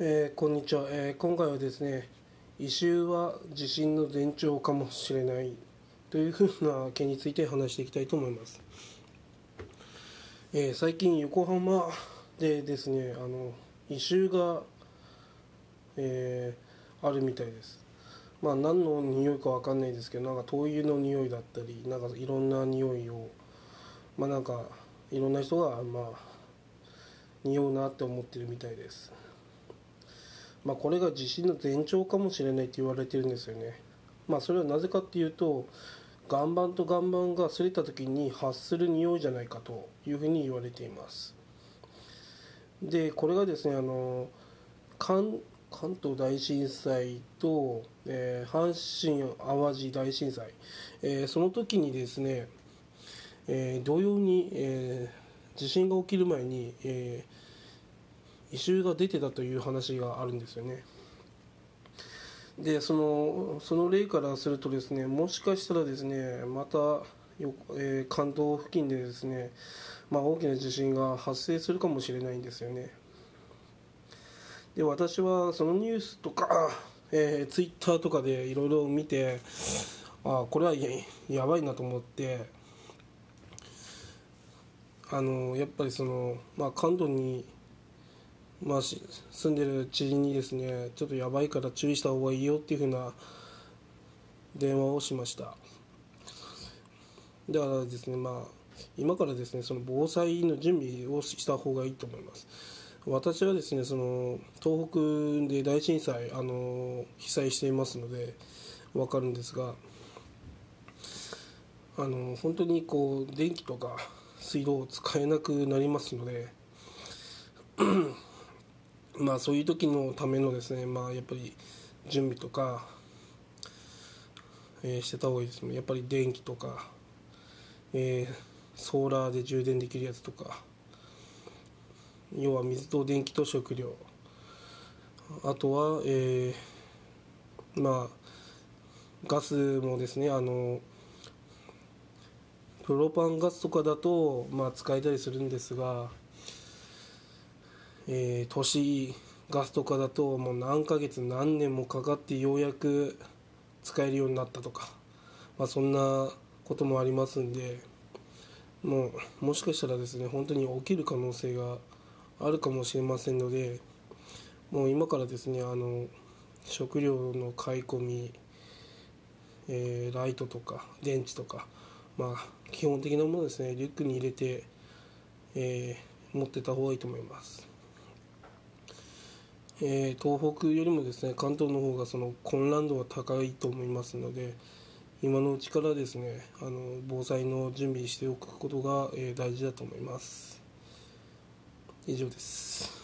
えーこんにちは、えー今回はですね異臭は地震の前兆かもしれないというふうな件について話していきたいと思います、えー最近横浜でですねあの異臭が、えあるみたいです。まあ何の匂いかわかんないですけどなんか灯油の匂いだったりなんかいろんな匂いをまあなんかいろんな人がまあ匂うなって思ってるみたいです。まあ、これが地震の前兆かもしれないって言われてるんですよね。まあ、それはなぜかっていうと岩盤と岩盤が擦れた時に発する匂いじゃないかというふうに言われています。でこれがですねあの関関東大震災と、えー阪神・淡路大震災、えーその時にですね、えー同様に、えー地震が起きる前に、えー異臭が出てたという話があるんですよね。でそのその例からするとですねもしかしたらですねまたよ、えー関東付近でですね、まあ、大きな地震が発生するかもしれないんですよね。で私はそのニュースとか、えー、ツイッターとかでいろいろ見てあこれはややばいなと思ってあのやっぱりその、まあ、関東にまあ、住んでる知人にですねちょっとやばいから注意した方がいいよっていうふうな電話をしました。だからですねまあ今からですねその防災の準備をした方がいいと思います。私はですねその東北で大震災あの被災していますので分かるんですがあの本当にこう電気とか水道を使えなくなりますのでまあそういう時のためのですねまあやっぱり準備とか、えーしてた方がいいですね。やっぱり電気とか、えーソーラーで充電できるやつとか要は水と電気と食料あとはえーまあガスもですねあのプロパンガスとかだと、まあ、使えたりするんですがえー都市ガスとかだともう何ヶ月何年もかかってようやく使えるようになったとか、まあ、そんなこともありますんでもうもしかしたらですね本当に起きる可能性があるかもしれませんのでもう今からですねあの食料の買い込み、えーライトとか電池とか、まあ、基本的なものですねリュックに入れて、えー持ってた方がいいと思います。えー東北よりもですね関東の方がその混乱度は高いと思いますので今のうちからですねあの防災の準備しておくことが、えー大事だと思います。以上です。